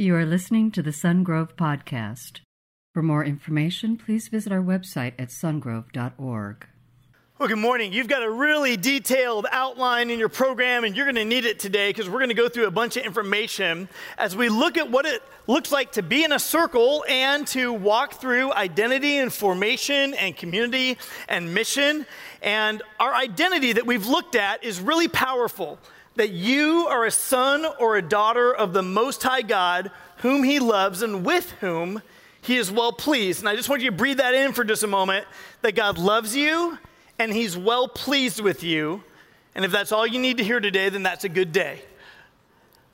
You are listening to the Sungrove Podcast. For more information, please visit our website at sungrove.org. Well, good morning. You've got a really detailed outline in your program, and you're going to need it today because we're going to go through a bunch of information as we look at what it looks like to be in a circle and to walk through identity and formation and community and mission. And our identity that we've looked at is really powerful that you are a son or a daughter of the Most High God, whom He loves and with whom He is well pleased. And I just want you to breathe that in for just a moment that God loves you and he's well pleased with you. And if that's all you need to hear today, then that's a good day.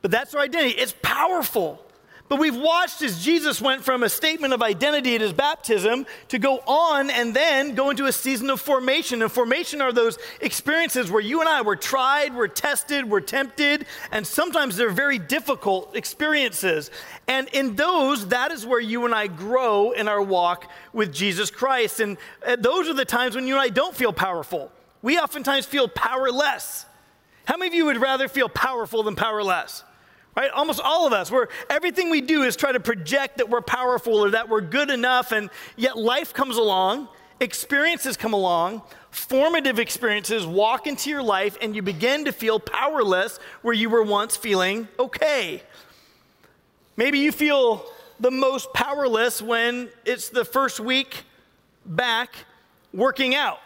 But that's our identity. It's powerful. But we've watched as Jesus went from a statement of identity at his baptism to go on and then go into a season of formation. And formation are those experiences where you and I were tried, we're tested, we're tempted, and sometimes they're very difficult experiences. And in those, that is where you and I grow in our walk with Jesus Christ. And uh, those are the times when you and I don't feel powerful. We oftentimes feel powerless. How many of you would rather feel powerful than powerless? Right? Almost all of us, where everything we do is try to project that we're powerful or that we're good enough, and yet life comes along, experiences come along, formative experiences walk into your life, and you begin to feel powerless where you were once feeling okay. Maybe you feel the most powerless when it's the first week back working out.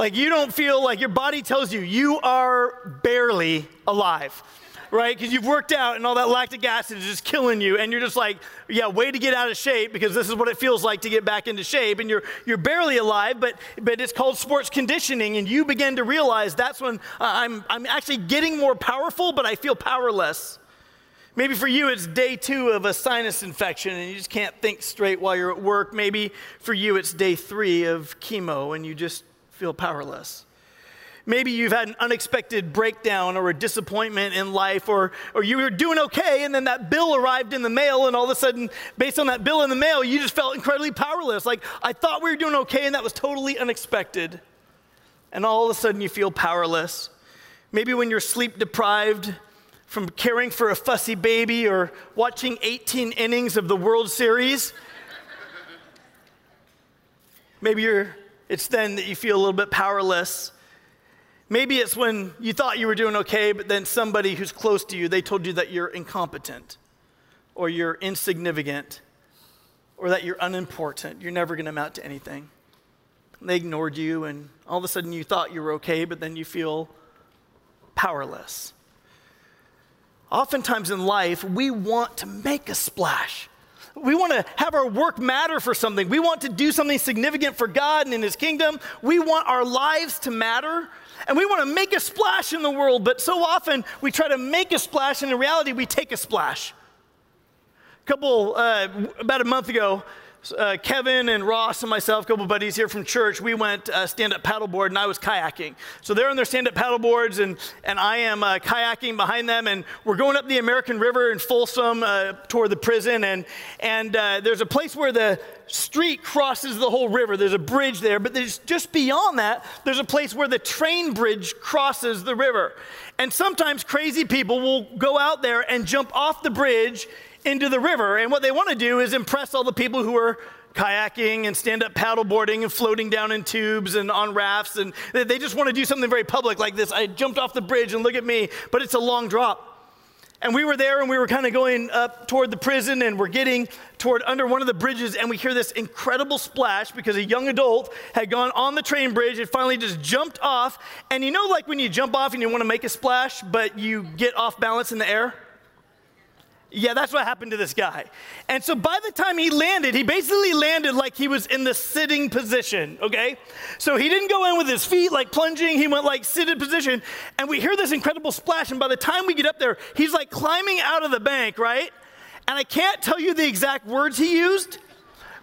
Like you don't feel like your body tells you you are barely alive, right? Because you've worked out and all that lactic acid is just killing you, and you're just like, yeah, way to get out of shape because this is what it feels like to get back into shape, and you're you're barely alive, but but it's called sports conditioning, and you begin to realize that's when I'm I'm actually getting more powerful, but I feel powerless. Maybe for you, it's day two of a sinus infection and you just can't think straight while you're at work. Maybe for you, it's day three of chemo and you just feel powerless. Maybe you've had an unexpected breakdown or a disappointment in life, or, or you were doing okay, and then that bill arrived in the mail, and all of a sudden, based on that bill in the mail, you just felt incredibly powerless. Like, I thought we were doing okay, and that was totally unexpected. And all of a sudden, you feel powerless. Maybe when you're sleep deprived from caring for a fussy baby or watching 18 innings of the World Series. Maybe you're it's then that you feel a little bit powerless. Maybe it's when you thought you were doing okay, but then somebody who's close to you, they told you that you're incompetent or you're insignificant or that you're unimportant. You're never going to amount to anything. They ignored you, and all of a sudden you thought you were okay, but then you feel powerless. Oftentimes in life, we want to make a splash. We want to have our work matter for something. We want to do something significant for God and in His kingdom. We want our lives to matter. And we want to make a splash in the world, but so often we try to make a splash, and in reality, we take a splash. A couple, uh, about a month ago, uh, Kevin and Ross and myself, a couple buddies here from church, we went uh, stand up paddleboard and I was kayaking. So they're on their stand up paddleboards and, and I am uh, kayaking behind them. And we're going up the American River in Folsom uh, toward the prison. And, and uh, there's a place where the street crosses the whole river. There's a bridge there, but there's just beyond that, there's a place where the train bridge crosses the river. And sometimes crazy people will go out there and jump off the bridge into the river. And what they want to do is impress all the people who are kayaking and stand up paddleboarding and floating down in tubes and on rafts. And they just want to do something very public like this. I jumped off the bridge and look at me, but it's a long drop. And we were there and we were kind of going up toward the prison and we're getting toward under one of the bridges and we hear this incredible splash because a young adult had gone on the train bridge and finally just jumped off. And you know, like when you jump off and you want to make a splash, but you get off balance in the air? Yeah, that's what happened to this guy. And so by the time he landed, he basically landed like he was in the sitting position, okay? So he didn't go in with his feet like plunging, he went like seated position. And we hear this incredible splash. And by the time we get up there, he's like climbing out of the bank, right? And I can't tell you the exact words he used,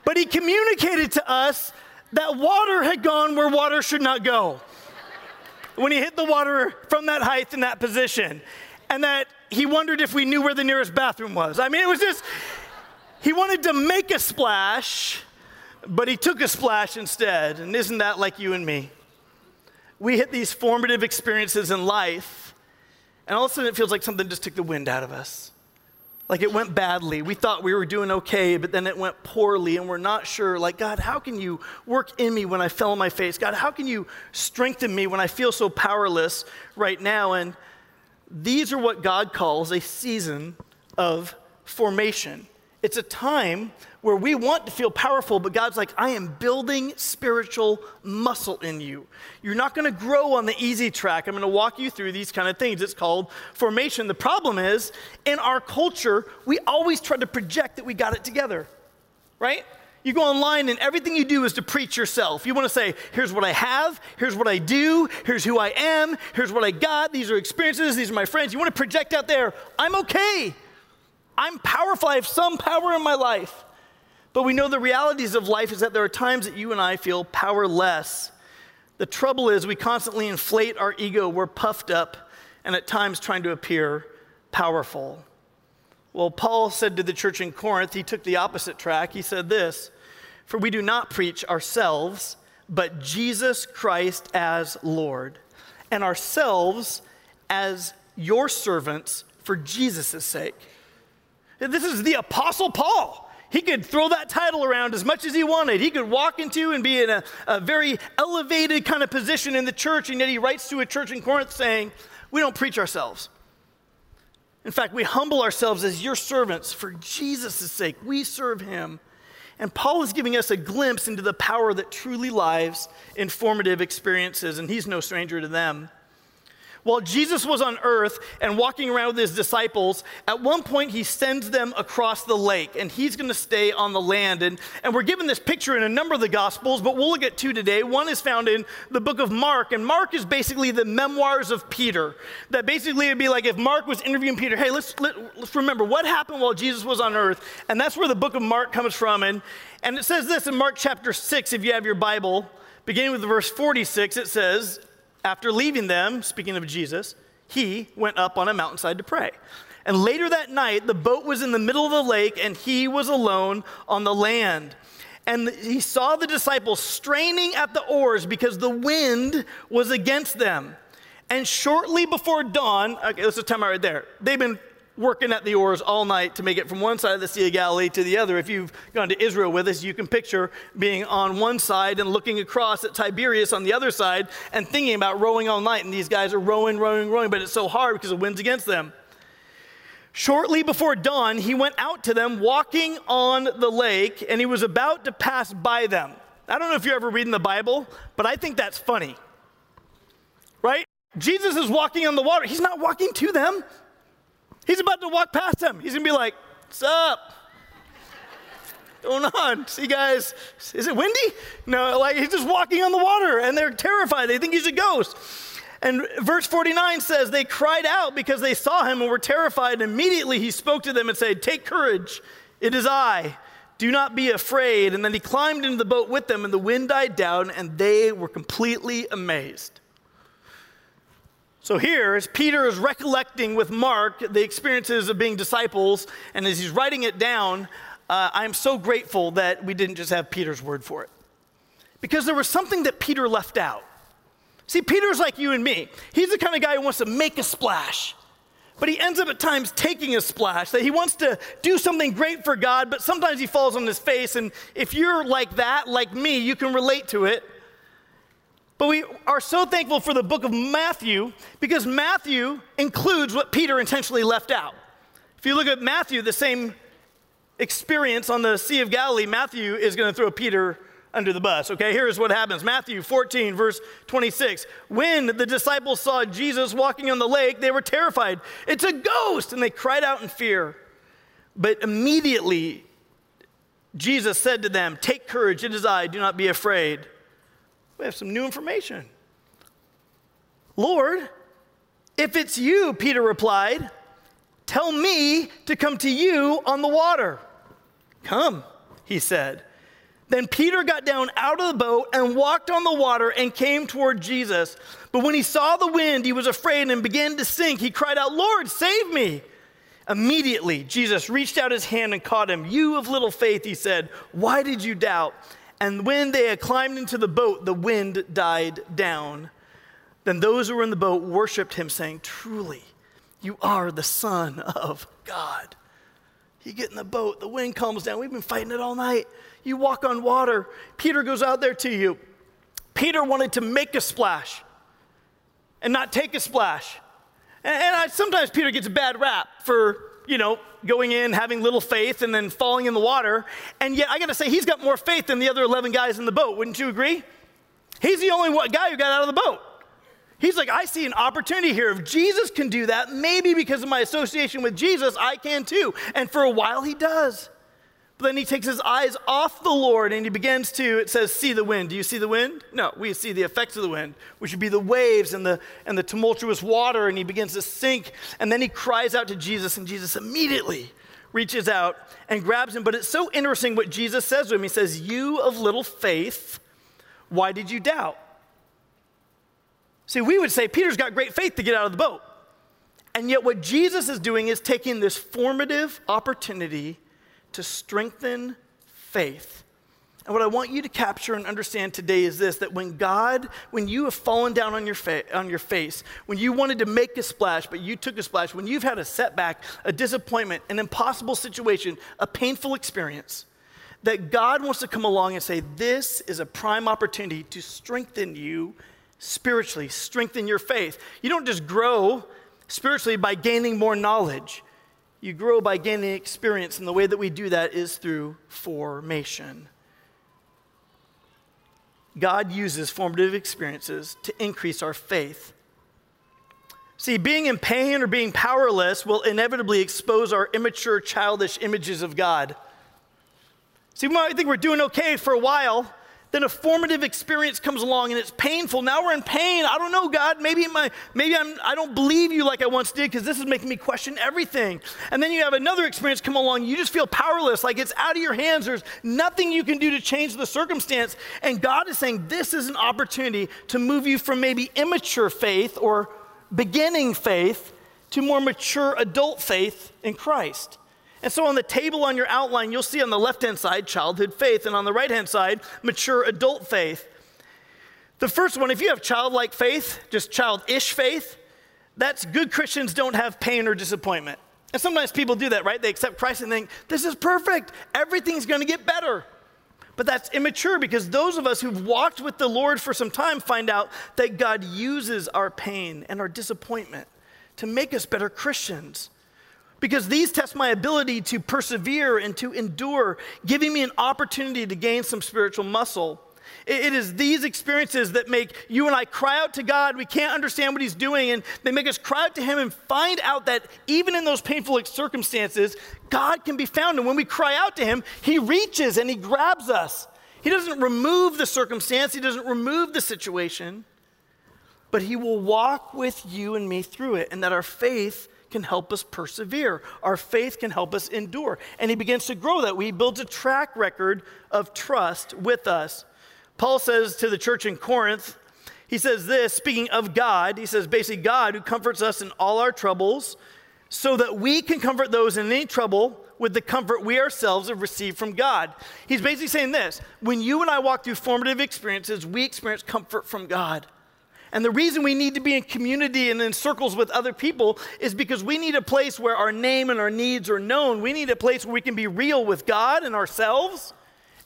but he communicated to us that water had gone where water should not go when he hit the water from that height in that position. And that he wondered if we knew where the nearest bathroom was. I mean, it was just, he wanted to make a splash, but he took a splash instead. And isn't that like you and me? We hit these formative experiences in life, and all of a sudden it feels like something just took the wind out of us. like it went badly. We thought we were doing okay, but then it went poorly, and we're not sure. Like, God, how can you work in me when I fell on my face? God, how can you strengthen me when I feel so powerless right now? And these are what God calls a season of formation. It's a time where we want to feel powerful, but God's like, I am building spiritual muscle in you. You're not going to grow on the easy track. I'm going to walk you through these kind of things. It's called formation. The problem is, in our culture, we always try to project that we got it together, right? You go online and everything you do is to preach yourself. You want to say, here's what I have, here's what I do, here's who I am, here's what I got, these are experiences, these are my friends. You want to project out there, I'm okay. I'm powerful. I have some power in my life. But we know the realities of life is that there are times that you and I feel powerless. The trouble is, we constantly inflate our ego. We're puffed up and at times trying to appear powerful. Well, Paul said to the church in Corinth, he took the opposite track. He said this For we do not preach ourselves, but Jesus Christ as Lord, and ourselves as your servants for Jesus' sake. This is the Apostle Paul. He could throw that title around as much as he wanted. He could walk into and be in a, a, very elevated kind of position in the church, and yet he writes to a church in Corinth saying, We don't preach ourselves. In fact, we humble ourselves as your servants for Jesus' sake. We serve him. And Paul is giving us a glimpse into the power that truly lies in formative experiences, and he's no stranger to them. While Jesus was on earth and walking around with his disciples, at one point he sends them across the lake and he's going to stay on the land. And, and we're given this picture in a number of the Gospels, but we'll look at two today. One is found in the book of Mark, and Mark is basically the memoirs of Peter. That basically would be like if Mark was interviewing Peter, hey, let's, let, us let us remember what happened while Jesus was on earth. And that's where the book of Mark comes from. And, and it says this in Mark chapter 6, if you have your Bible, beginning with verse 46, it says, after leaving them, speaking of Jesus, he went up on a mountainside to pray. And later that night, the boat was in the middle of the lake, and he was alone on the land. And he saw the disciples straining at the oars because the wind was against them. And shortly before dawn, okay, this is time right there. They've been working at the oars all night to make it from one side of the Sea of Galilee to the other. If you've gone to Israel with us, you can picture being on one side and looking across at Tiberias on the other side and thinking about rowing all night. And these guys are rowing, rowing, rowing, but it's so hard because the wind's against them. Shortly before dawn, he went out to them walking on the lake, and he was about to pass by them. I don't know if you're ever reading the Bible, but I think that's funny. Right? Jesus is walking on the water. He's not walking to them. He's about to walk past them. He's gonna be like, What's up? What's going on? See, guys, is it windy? No, like he's just walking on the water and they're terrified. They think he's a ghost. And verse 49 says, They cried out because they saw him and were terrified. And immediately he spoke to them and said, Take courage, it is I. Do not be afraid. And then he climbed into the boat with them, and the wind died down, and they were completely amazed. So here, as Peter is recollecting with Mark the experiences of being disciples, and as he's writing it down, uh, I'm so grateful that we didn't just have Peter's word for it. Because there was something that Peter left out. See, Peter's like you and me. He's the kind of guy who wants to make a splash, but he ends up at times taking a splash, that he wants to do something great for God, but sometimes he falls on his face. And if you're like that, like me, you can relate to it. But we are so thankful for the book of Matthew because Matthew includes what Peter intentionally left out. If you look at Matthew, the same experience on the Sea of Galilee, Matthew is going to throw Peter under the bus. Okay, here's what happens Matthew 14, verse 26. When the disciples saw Jesus walking on the lake, they were terrified. It's a ghost! And they cried out in fear. But immediately, Jesus said to them, Take courage, it is I, do not be afraid. We have some new information. Lord, if it's you, Peter replied, tell me to come to you on the water. Come, he said. Then Peter got down out of the boat and walked on the water and came toward Jesus. But when he saw the wind, he was afraid and began to sink. He cried out, Lord, save me. Immediately, Jesus reached out his hand and caught him. You of little faith, he said, why did you doubt? And when they had climbed into the boat, the wind died down. Then those who were in the boat worshiped him, saying, Truly, you are the Son of God. You get in the boat, the wind calms down. We've been fighting it all night. You walk on water. Peter goes out there to you. Peter wanted to make a splash and not take a splash. And, and I, sometimes Peter gets a bad rap for, you know, going in, having little faith, and then falling in the water. And yet, I got to say, he's got more faith than the other 11 guys in the boat. Wouldn't you agree? He's the only guy who got out of the boat. He's like, I see an opportunity here. If Jesus can do that, maybe because of my association with Jesus, I can too. And for a while, he does. But then he takes his eyes off the Lord and he begins to, it says, see the wind. Do you see the wind? No, we see the effects of the wind, which would be the waves and the, and the tumultuous water, and he begins to sink. And then he cries out to Jesus, and Jesus immediately reaches out and grabs him. But it's so interesting what Jesus says to him. He says, You of little faith, why did you doubt? See, we would say Peter's got great faith to get out of the boat. And yet, what Jesus is doing is taking this formative opportunity to strengthen faith. And what I want you to capture and understand today is this that when God, when you have fallen down on your, fa- on your face, when you wanted to make a splash, but you took a splash, when you've had a setback, a disappointment, an impossible situation, a painful experience, that God wants to come along and say, This is a prime opportunity to strengthen you spiritually, strengthen your faith. You don't just grow spiritually by gaining more knowledge. You grow by gaining experience, and the way that we do that is through formation. God uses formative experiences to increase our faith. See, being in pain or being powerless will inevitably expose our immature, childish images of God. See, we might think we're doing okay for a while, then a formative experience comes along and it's painful. Now we're in pain. I don't know, God. Maybe my maybe I'm I don't believe you like I once did because this is making me question everything. And then you have another experience come along. You just feel powerless, like it's out of your hands. There's nothing you can do to change the circumstance. And God is saying this is an opportunity to move you from maybe immature faith or beginning faith to more mature adult faith in Christ. And so on the table on your outline, you'll see on the left hand side childhood faith, and on the right hand side, mature adult faith. The first one, if you have childlike faith, just childish faith, that's good Christians don't have pain or disappointment. And sometimes people do that, right? They accept Christ and think, this is perfect, everything's gonna get better. But that's immature because those of us who've walked with the Lord for some time find out that God uses our pain and our disappointment to make us better Christians because these test my ability to persevere and to endure, giving me an opportunity to gain some spiritual muscle. It is these experiences that make you and I cry out to God. We can't understand what He's doing, and they make us cry out to Him and find out that even in those painful circumstances, God can be found. And when we cry out to Him, He reaches and He grabs us. He doesn't remove the circumstance, He doesn't remove the situation, but He will walk with you and me through it, and that our faith can help us persevere. Our faith can help us endure. And he begins to grow that. He builds a track record of trust with us. Paul says to the church in Corinth, he says this, speaking of God, he says basically, God who comforts us in all our troubles, so that we can comfort those in any trouble with the comfort we ourselves have received from God. He's basically saying this when you and I walk through formative experiences, we experience comfort from God. And the reason we need to be in community and in circles with other people is because we need a place where our name and our needs are known. We need a place where we can be real with God and ourselves.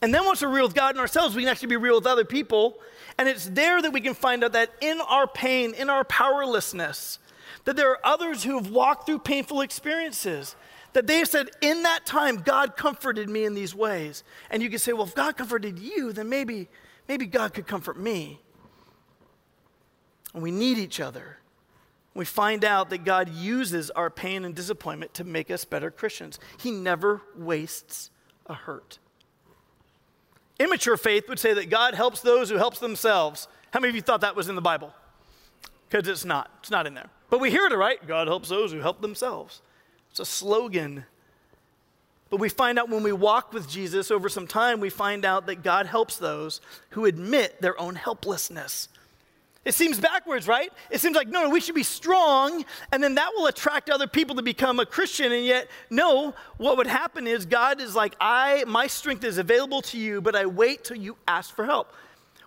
And then once we're real with God and ourselves, we can actually be real with other people. And it's there that we can find out that in our pain, in our powerlessness, that there are others who have walked through painful experiences. That they have said, in that time, God comforted me in these ways. And you can say, well, if God comforted you, then maybe, maybe God could comfort me. And we need each other. We find out that God uses our pain and disappointment to make us better Christians. He never wastes a hurt. Immature faith would say that God helps those who helps themselves. How many of you thought that was in the Bible? Because it's not. It's not in there. But we hear it, right? God helps those who help themselves. It's a slogan. But we find out when we walk with Jesus over some time, we find out that God helps those who admit their own helplessness. It seems backwards, right? It seems like, no, no, we should be strong, and then that will attract other people to become a Christian. And yet, no, what would happen is God is like, I, my strength is available to you, but I wait till you ask for help.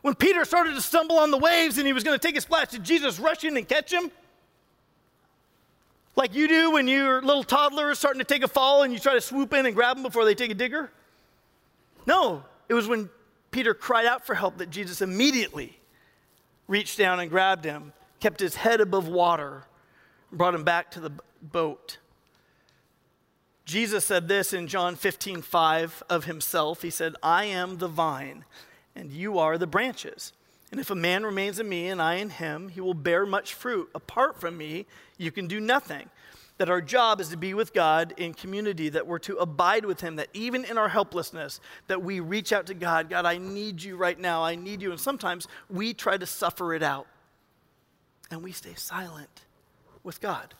When Peter started to stumble on the waves and he was going to take a splash, did Jesus rush in and catch him? Like you do when your little toddler is starting to take a fall and you try to swoop in and grab them before they take a digger? No, it was when Peter cried out for help that Jesus immediately reached down and grabbed him, kept his head above water, brought him back to the boat. Jesus said this in John 15, 5 of himself. He said, I am the vine, and you are the branches. And if a man remains in me and I in him, he will bear much fruit. Apart from me, you can do nothing. That our job is to be with God in community, that we're to abide with him, that even in our helplessness, that we reach out to God, God, I need you right now. I need you. And sometimes we try to suffer it out. And we stay silent with God.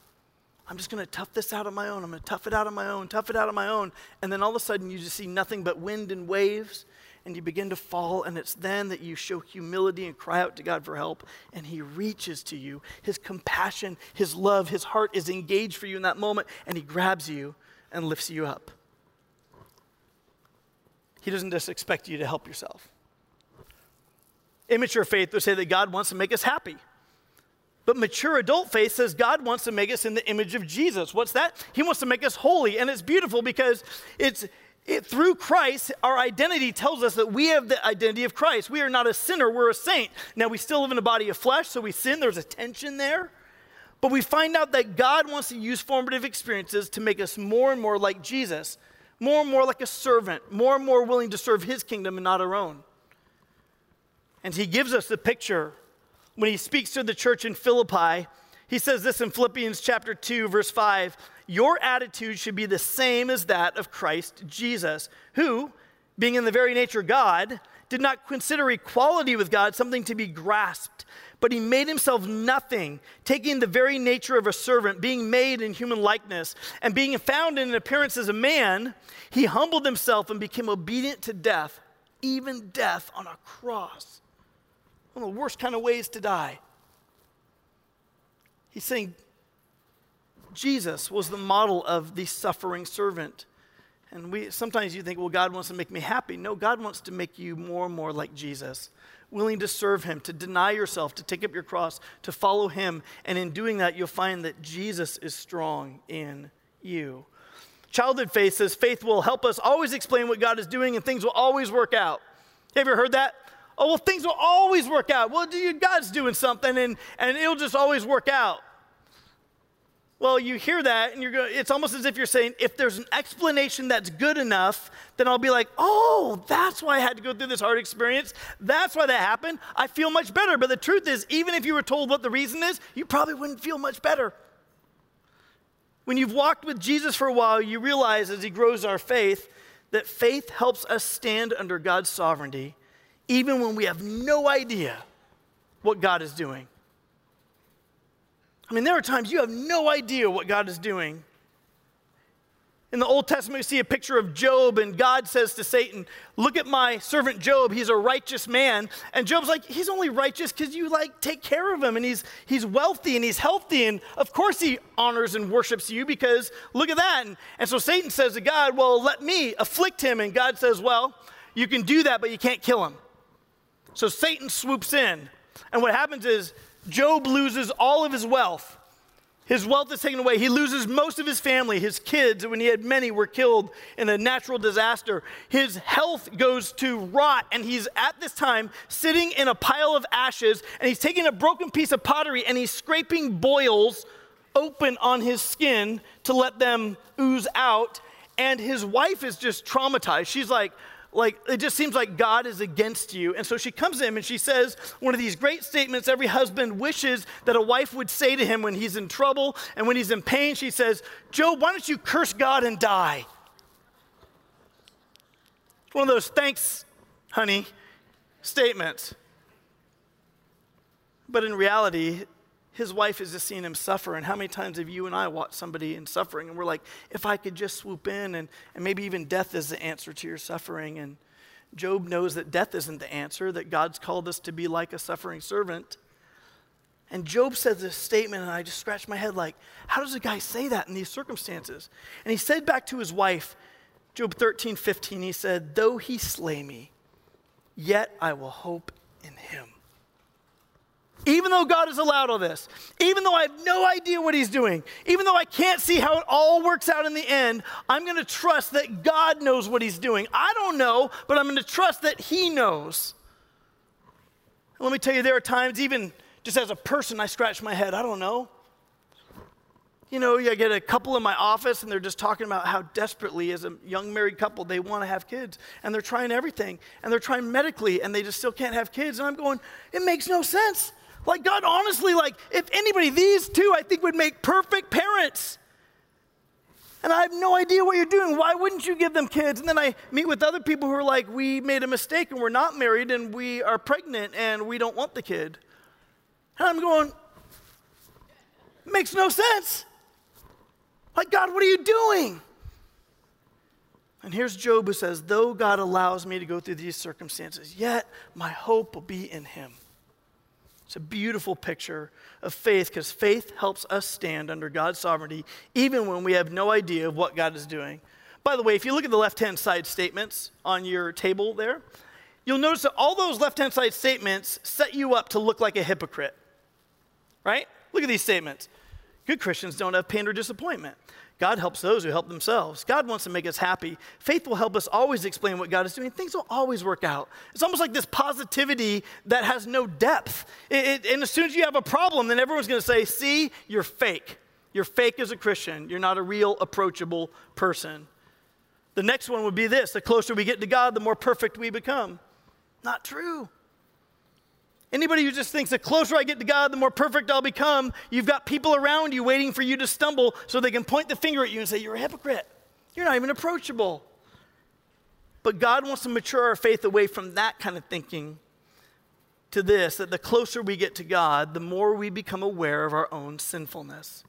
I'm just going to tough this out on my own. I'm going to tough it out on my own, tough it out on my own. And then all of a sudden, you just see nothing but wind and waves and you begin to fall, and it's then that you show humility and cry out to God for help, and He reaches to you. His compassion, His love, His heart is engaged for you in that moment, and He grabs you and lifts you up. He doesn't just expect you to help yourself. Immature faith would say that God wants to make us happy. But mature adult faith says God wants to make us in the image of Jesus. What's that? He wants to make us holy. And it's beautiful because it's it, through Christ, our identity tells us that we have the identity of Christ. We are not a sinner, we're a saint. Now, we still live in a body of flesh, so we sin, there's a tension there. But we find out that God wants to use formative experiences to make us more and more like Jesus, more and more like a servant, more and more willing to serve his kingdom and not our own. And he gives us the picture when he speaks to the church in Philippi. He says this in Philippians chapter 2, verse 5 your attitude should be the same as that of Christ Jesus, who, being in the very nature God, did not consider equality with God something to be grasped, but he made himself nothing, taking the very nature of a servant, being made in human likeness, and being found in an appearance as a man, he humbled himself and became obedient to death, even death on a cross. One of the worst kind of ways to die. He's saying, Jesus was the model of the suffering servant. And we sometimes you think, well, God wants to make me happy. No, God wants to make you more and more like Jesus, willing to serve him, to deny yourself, to take up your cross, to follow him. And in doing that, you'll find that Jesus is strong in you. Childhood faith says faith will help us always explain what God is doing and things will always work out. Have you ever heard that? Oh, well, things will always work out. Well, God's doing something and, and it'll just always work out. Well, you hear that and you're going, it's almost as if you're saying, if there's an explanation that's good enough, then I'll be like, oh, that's why I had to go through this hard experience. That's why that happened. I feel much better. But the truth is, even if you were told what the reason is, you probably wouldn't feel much better. When you've walked with Jesus for a while, you realize as he grows our faith that faith helps us stand under God's sovereignty, even when we have no idea what God is doing. I mean, there are times you have no idea what God is doing. In the Old Testament, we see a picture of Job, and God says to Satan, Look at my servant Job. He's a righteous man. And Job's like, He's only righteous because you like take care of him, and he's, he's wealthy and he's healthy. And of course, he honors and worships you because look at that. And, and so Satan says to God, Well, let me afflict him. And God says, Well, you can do that, but you can't kill him. So Satan swoops in. And what happens is Job loses all of his wealth. His wealth is taken away. He loses most of his family. His kids, when he had many, were killed in a natural disaster. His health goes to rot, and he's at this time sitting in a pile of ashes, and he's taking a broken piece of pottery and he's scraping boils open on his skin to let them ooze out. And his wife is just traumatized. She's like, like it just seems like God is against you. And so she comes in and she says one of these great statements every husband wishes that a wife would say to him when he's in trouble and when he's in pain. She says, Job, why don't you curse God and die? It's one of those thanks, honey, statements. But in reality, his wife is just seeing him suffer. And how many times have you and I watched somebody in suffering and we're like, if I could just swoop in and, and maybe even death is the answer to your suffering. And Job knows that death isn't the answer, that God's called us to be like a suffering servant. And Job says this statement, and I just scratched my head like, how does a guy say that in these circumstances? And he said back to his wife, Job 13, 15, he said, Though he slay me, yet I will hope in him. Even though God has allowed all this, even though I have no idea what He's doing, even though I can't see how it all works out in the end, I'm going to trust that God knows what He's doing. I don't know, but I'm going to trust that He knows. let me tell you, there are times, even just as a person, I scratch my head. I don't know. You know, I get a couple in my office and they're just talking about how desperately, as a young married couple, they want to have kids. And they're trying everything. And they're trying medically and they just still can't have kids. And I'm going, it makes no sense. Like, God, honestly, like, if anybody, these two, I think would make perfect parents. And I have no idea what you're doing. Why wouldn't you give them kids? And then I meet with other people who are like, we made a mistake and we're not married and we are pregnant and we don't want the kid. And I'm going, makes no sense. Like, God, what are you doing? And here's Job who says, Though God allows me to go through these circumstances, yet my hope will be in him. It's a beautiful picture of faith because faith helps us stand under God's sovereignty even when we have no idea of what God is doing. By the way, if you look at the left hand side statements on your table there, you'll notice that all those left hand side statements set you up to look like a hypocrite. Right? Look at these statements. Good Christians don't have pain or disappointment. God helps those who help themselves. God wants to make us happy. Faith will help us always explain what God is doing. Things will always work out. It's almost like this positivity that has no depth. It, it, and as soon as you have a problem, then everyone's going to say, See, you're fake. You're fake as a Christian. You're not a real, approachable person. The next one would be this the closer we get to God, the more perfect we become. Not true. Anybody who just thinks the closer I get to God, the more perfect I'll become, you've got people around you waiting for you to stumble so they can point the finger at you and say, You're a hypocrite. You're not even approachable. But God wants to mature our faith away from that kind of thinking to this that the closer we get to God, the more we become aware of our own sinfulness.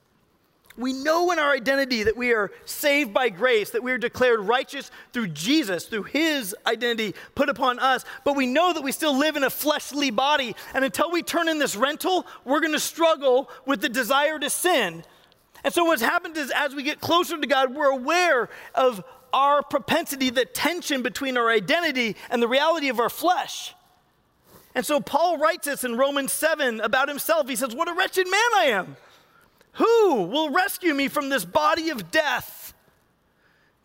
We know in our identity that we are saved by grace, that we are declared righteous through Jesus, through his identity put upon us. But we know that we still live in a fleshly body. And until we turn in this rental, we're going to struggle with the desire to sin. And so what's happened is as we get closer to God, we're aware of our propensity, the tension between our identity and the reality of our flesh. And so Paul writes this in Romans 7 about himself. He says, What a wretched man I am. Who will rescue me from this body of death?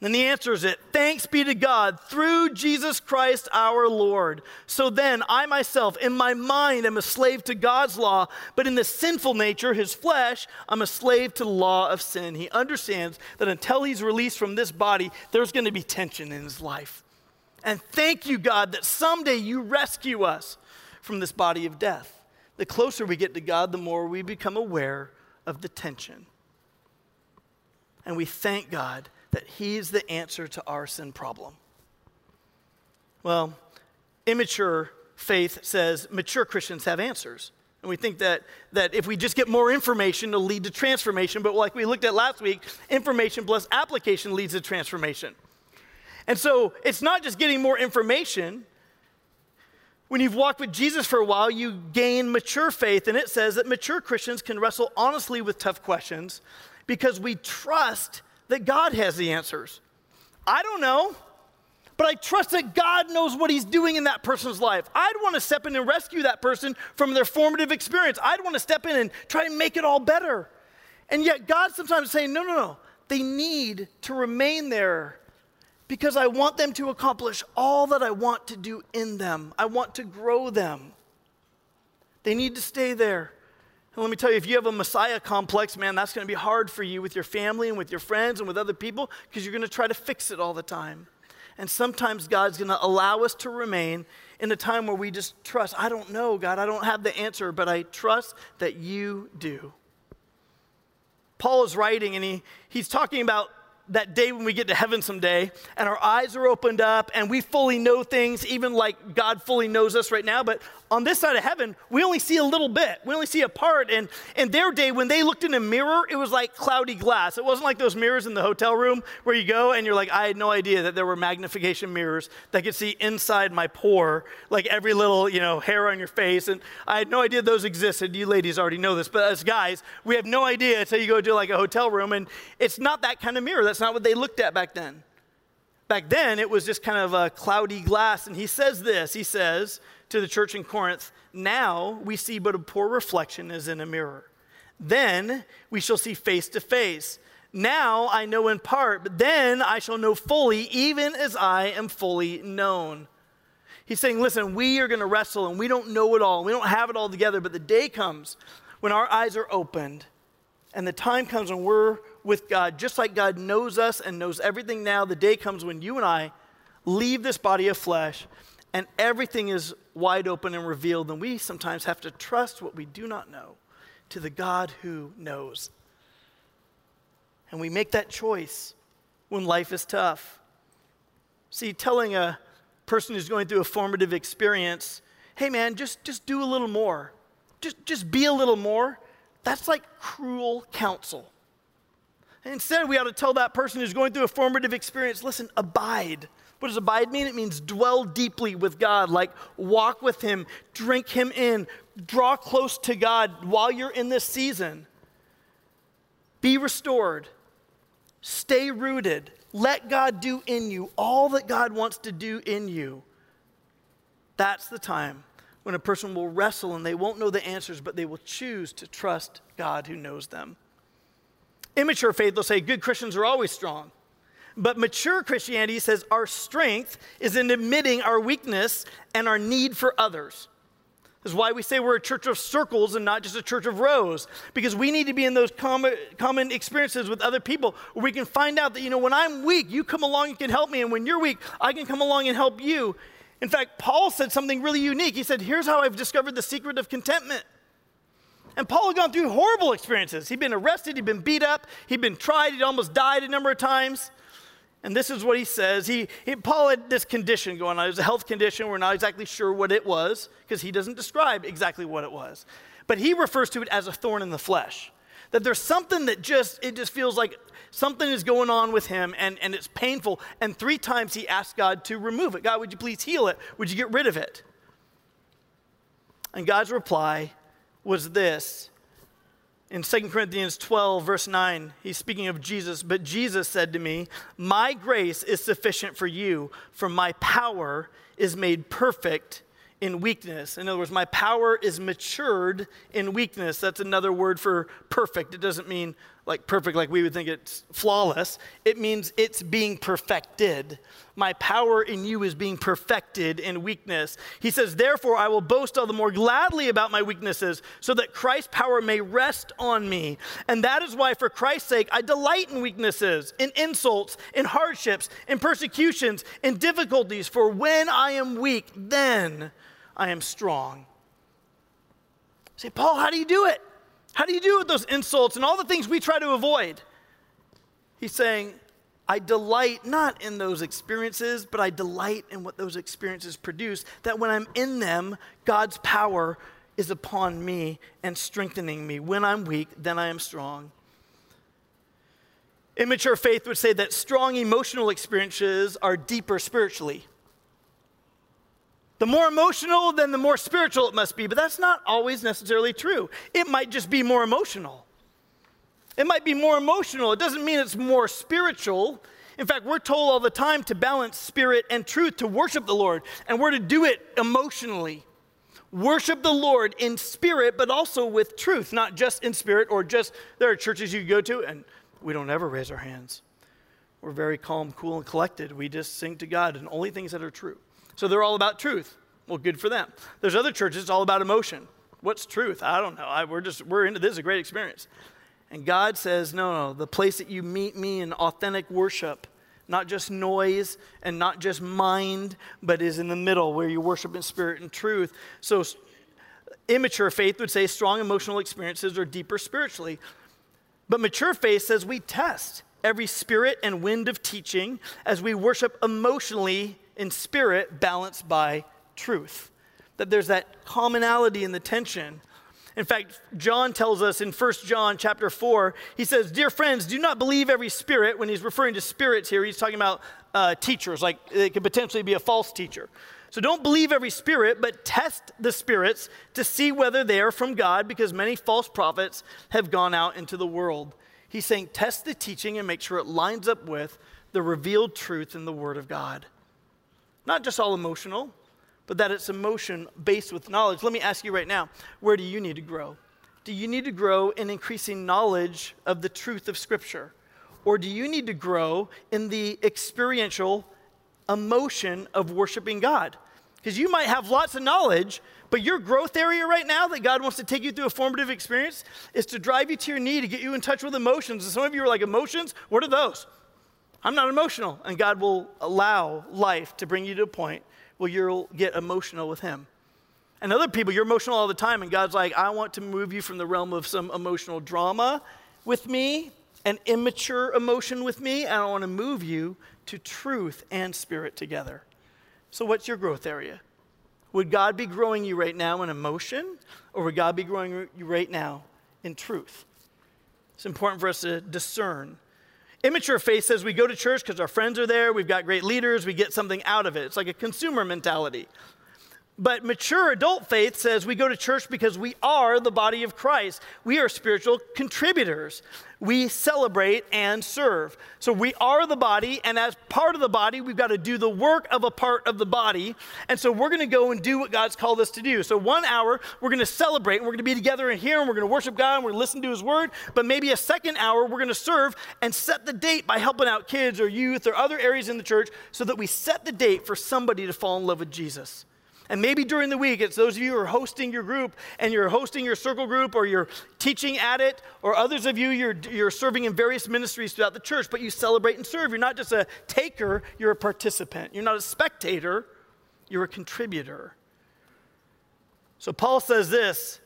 And the answer is it. Thanks be to God through Jesus Christ our Lord. So then, I myself, in my mind, am a slave to God's law, but in the sinful nature, his flesh, I'm a slave to the law of sin. He understands that until he's released from this body, there's going to be tension in his life. And thank you, God, that someday you rescue us from this body of death. The closer we get to God, the more we become aware of the tension. And we thank God that He's the answer to our sin problem. Well, immature faith says mature Christians have answers. And we think that, that if we just get more information, it'll lead to transformation. But like we looked at last week, information plus application leads to transformation. And so it's not just getting more information, when you've walked with Jesus for a while, you gain mature faith, and it says that mature Christians can wrestle honestly with tough questions because we trust that God has the answers. I don't know, but I trust that God knows what He's doing in that person's life. I'd want to step in and rescue that person from their formative experience. I'd want to step in and try and make it all better. And yet, God sometimes saying, no, no, no. They need to remain there because I want them to accomplish all that I want to do in them. I want to grow them. They need to stay there. And let me tell you, if you have a Messiah complex, man, that's going to be hard for you with your family and with your friends and with other people because you're going to try to fix it all the time. And sometimes God's going to allow us to remain in a time where we just trust. I don't know, God, I don't have the answer, but I trust that you do. Paul is writing and he, he's talking about that day when we get to heaven someday and our eyes are opened up and we fully know things, even like God fully knows us right now. But on this side of heaven, we only see a little bit. We only see a part. And in their day, when they looked in a mirror, it was like cloudy glass. It wasn't like those mirrors in the hotel room where you go and you're like, I had no idea that there were magnification mirrors that could see inside my pore, like every little, you know, hair on your face. And I had no idea those existed. You ladies already know this, but as guys, we have no idea until you go to like a hotel room. And it's not that kind of mirror. That's not what they looked at back then. Back then, it was just kind of a cloudy glass. And he says this He says to the church in Corinth, Now we see but a poor reflection as in a mirror. Then we shall see face to face. Now I know in part, but then I shall know fully, even as I am fully known. He's saying, listen, we are going to wrestle and we don't know it all. We don't have it all together, but the day comes when our eyes are opened and the time comes when we're with God, just like God knows us and knows everything now. The day comes when you and I leave this body of flesh and everything is wide open and revealed, and we sometimes have to trust what we do not know to the God who knows. And we make that choice when life is tough. See, telling a person who's going through a formative experience, hey man, just, just do a little more, just, just be a little more, that's like cruel counsel. Instead, we ought to tell that person who's going through a formative experience listen, abide. What does abide mean? It means dwell deeply with God, like walk with Him, drink Him in, draw close to God while you're in this season. Be restored. Stay rooted. Let God do in you all that God wants to do in you. That's the time when a person will wrestle and they won't know the answers, but they will choose to trust God who knows them. Immature faith will say good Christians are always strong. But mature Christianity says our strength is in admitting our weakness and our need for others. This is why we say we're a church of circles and not just a church of rows, because we need to be in those common, common experiences with other people where we can find out that, you know, when I'm weak, you come along and can help me, and when you're weak, I can come along and help you. In fact, Paul said something really unique. He said, Here's how I've discovered the secret of contentment. And Paul had gone through horrible experiences. He'd been arrested, he'd been beat up, he'd been tried, he'd almost died a number of times. And this is what he says. He, he, Paul had this condition going on. It was a health condition. We're not exactly sure what it was because he doesn't describe exactly what it was. But he refers to it as a thorn in the flesh. That there's something that just, it just feels like something is going on with him and, and it's painful. And three times he asked God to remove it. God, would you please heal it? Would you get rid of it? And God's reply was this in 2 Corinthians 12, verse 9, he's speaking of Jesus, but Jesus said to me, My grace is sufficient for you, for my power is made perfect in weakness. In other words, my power is matured in weakness. That's another word for perfect. It doesn't mean like perfect, like we would think it's flawless. It means it's being perfected. My power in you is being perfected in weakness. He says, Therefore, I will boast all the more gladly about my weaknesses, so that Christ's power may rest on me. And that is why, for Christ's sake, I delight in weaknesses, in insults, in hardships, in persecutions, in difficulties. For when I am weak, then I am strong. Say, Paul, how do you do it? How do you do with those insults and all the things we try to avoid? He's saying, I delight not in those experiences, but I delight in what those experiences produce. That when I'm in them, God's power is upon me and strengthening me. When I'm weak, then I am strong. Immature faith would say that strong emotional experiences are deeper spiritually. The more emotional, then the more spiritual it must be. But that's not always necessarily true. It might just be more emotional. It might be more emotional. It doesn't mean it's more spiritual. In fact, we're told all the time to balance spirit and truth to worship the Lord, and we're to do it emotionally. Worship the Lord in spirit, but also with truth, not just in spirit or just there are churches you go to and we don't ever raise our hands. We're very calm, cool, and collected. We just sing to God and only things that are true. So they're all about truth. Well, good for them. There's other churches, it's all about emotion. What's truth? I don't know. I, we're just, we're into this, is a great experience. And God says, no, no, the place that you meet me in authentic worship, not just noise and not just mind, but is in the middle where you worship in spirit and truth. So, immature faith would say strong emotional experiences are deeper spiritually. But mature faith says we test every spirit and wind of teaching as we worship emotionally in spirit balanced by truth. That there's that commonality in the tension. In fact, John tells us in 1 John chapter 4, he says, Dear friends, do not believe every spirit. When he's referring to spirits here, he's talking about uh, teachers, like it could potentially be a false teacher. So don't believe every spirit, but test the spirits to see whether they are from God, because many false prophets have gone out into the world. He's saying, test the teaching and make sure it lines up with the revealed truth in the Word of God. Not just all emotional, but that it's emotion based with knowledge. Let me ask you right now where do you need to grow? Do you need to grow in increasing knowledge of the truth of Scripture? Or do you need to grow in the experiential emotion of worshiping God? Because you might have lots of knowledge, but your growth area right now that God wants to take you through a formative experience is to drive you to your knee, to get you in touch with emotions. And some of you are like, emotions? What are those? I'm not emotional. And God will allow life to bring you to a point where you'll get emotional with Him. And other people, you're emotional all the time, and God's like, I want to move you from the realm of some emotional drama with me and immature emotion with me, and I want to move you to truth and spirit together. So, what's your growth area? Would God be growing you right now in emotion, or would God be growing you right now in truth? It's important for us to discern. Immature faith says we go to church because our friends are there, we've got great leaders, we get something out of it. It's like a consumer mentality. But mature adult faith says we go to church because we are the body of Christ. We are spiritual contributors. We celebrate and serve. So we are the body, and as part of the body, we've got to do the work of a part of the body. And so we're going to go and do what God's called us to do. So one hour, we're going to celebrate, and we're going to be together in here, and we're going to worship God, and we're going to listen to His word. But maybe a second hour, we're going to serve and set the date by helping out kids or youth or other areas in the church so that we set the date for somebody to fall in love with Jesus. And maybe during the week, it's those of you who are hosting your group and you're hosting your circle group or you're teaching at it, or others of you, you're, you're serving in various ministries throughout the church, but you celebrate and serve. You're not just a taker, you're a participant. You're not a spectator, you're a contributor. So Paul says this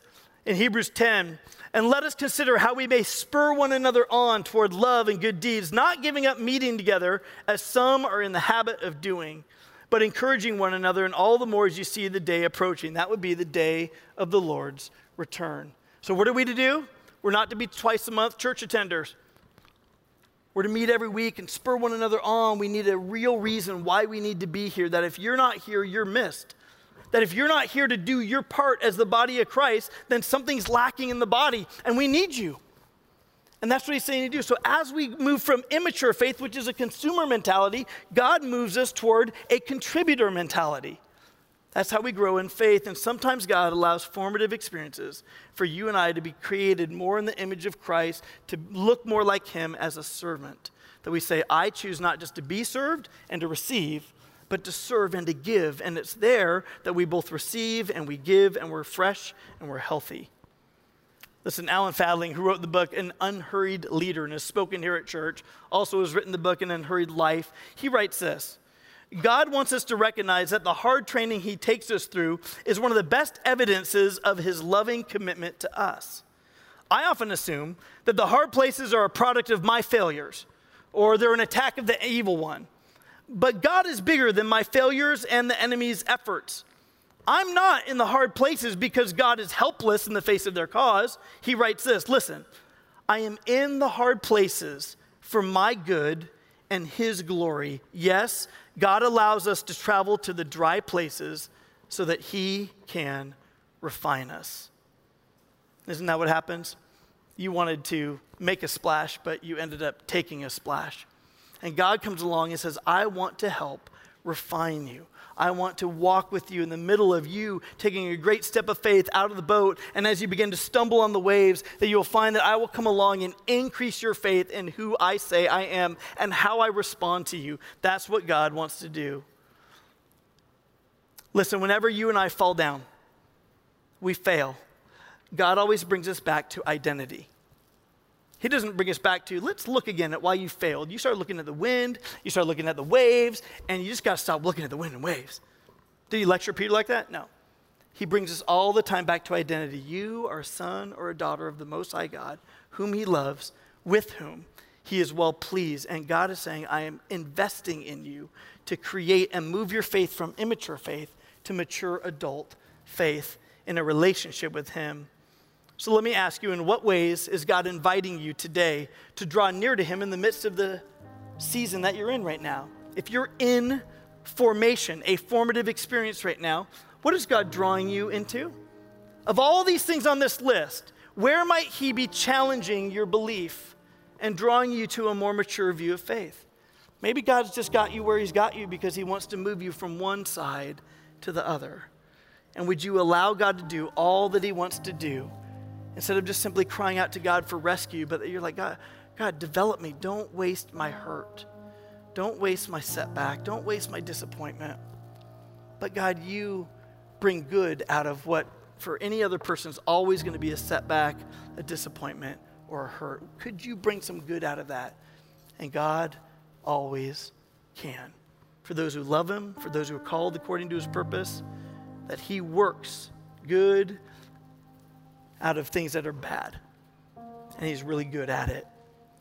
in Hebrews 10 and let us consider how we may spur one another on toward love and good deeds, not giving up meeting together as some are in the habit of doing but encouraging one another, and all the more as you see the day approaching. That would be the day of the Lord's return. So, what are we to do? We're not to be twice a month church attenders. We're to meet every week and spur one another on. We need a real reason why we need to be here. That if you're not here, you're missed. That if you're not here to do your part as the body of Christ, then something's lacking in the body, and we need you. And that's what he's saying to do. So, as we move from immature faith, which is a consumer mentality, God moves us toward a contributor mentality. That's how we grow in faith. And sometimes God allows formative experiences for you and I to be created more in the image of Christ, to look more like Him as a servant. That we say, I choose not just to be served and to receive, but to serve and to give. And it's there that we both receive and we give and we're fresh and we're healthy. Listen, Alan Fadling, who wrote the book An Unhurried Leader and has spoken here at church, also has written the book An Unhurried Life. He writes this God wants us to recognize that the hard training he takes us through is one of the best evidences of his loving commitment to us. I often assume that the hard places are a product of my failures or they're an attack of the evil one. But God is bigger than my failures and the enemy's efforts. I'm not in the hard places because God is helpless in the face of their cause. He writes this Listen, I am in the hard places for my good and His glory. Yes, God allows us to travel to the dry places so that He can refine us. Isn't that what happens? You wanted to make a splash, but you ended up taking a splash. And God comes along and says, I want to help refine you. I want to walk with you in the middle of you taking a great step of faith out of the boat. And as you begin to stumble on the waves, that you'll find that I will come along and increase your faith in who I say I am and how I respond to you. That's what God wants to do. Listen, whenever you and I fall down, we fail. God always brings us back to identity. He doesn't bring us back to, let's look again at why you failed. You start looking at the wind, you start looking at the waves, and you just got to stop looking at the wind and waves. Did he lecture Peter like that? No. He brings us all the time back to identity. You are a son or a daughter of the Most High God, whom he loves, with whom he is well pleased. And God is saying, I am investing in you to create and move your faith from immature faith to mature adult faith in a relationship with him so let me ask you in what ways is God inviting you today to draw near to Him in the midst of the season that you're in right now? If you're in formation, a formative experience right now, what is God drawing you into? Of all these things on this list, where might He be challenging your belief and drawing you to a more mature view of faith? Maybe God's just got you where He's got you because He wants to move you from one side to the other. And would you allow God to do all that He wants to do instead of just simply crying out to God for rescue, but you're like, God, God, develop me. Don't waste my hurt. Don't waste my setback. Don't waste my disappointment. But God, you bring good out of what for any other person is always going to be a setback, a disappointment, or a hurt. Could you bring some good out of that? And God, always can. For those who love him, for those who are called according to his purpose, that he works good out of things that are bad. And he's really good at it.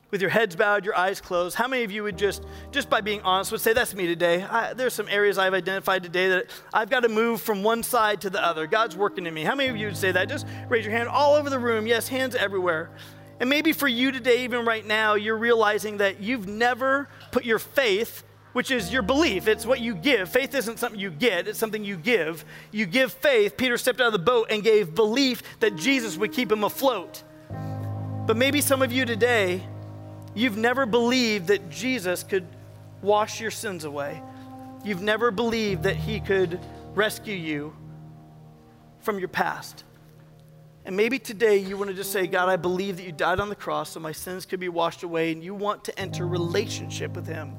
With your heads bowed, your eyes closed, how many of you would just, just by being honest, would say, That's me today? I, there's some areas I've identified today that I've got to move from one side to the other. God's working in me. How many of you would say that? Just raise your hand all over the room. Yes, hands everywhere. And maybe for you today, even right now, you're realizing that you've never put your faith, which is your belief, it's what you give. Faith isn't something you get, it's something you give. You give faith. Peter stepped out of the boat and gave belief that Jesus would keep him afloat. But maybe some of you today, you've never believed that Jesus could wash your sins away. You've never believed that he could rescue you from your past. And maybe today you want to just say, God, I believe that you died on the cross so my sins could be washed away, and you want to enter relationship with Him.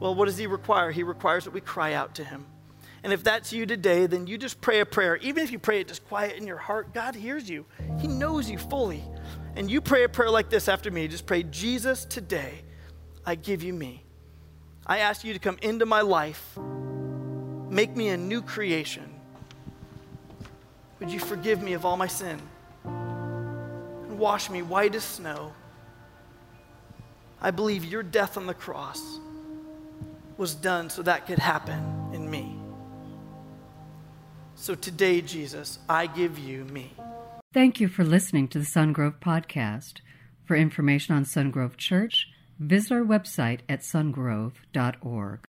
Well, what does He require? He requires that we cry out to Him. And if that's you today, then you just pray a prayer. Even if you pray it just quiet in your heart, God hears you. He knows you fully. And you pray a prayer like this after me. Just pray, Jesus, today I give you me. I ask you to come into my life, make me a new creation. Would you forgive me of all my sin and wash me white as snow? I believe your death on the cross was done so that could happen in me. So today, Jesus, I give you me. Thank you for listening to the Sungrove Podcast. For information on Sungrove Church, visit our website at sungrove.org.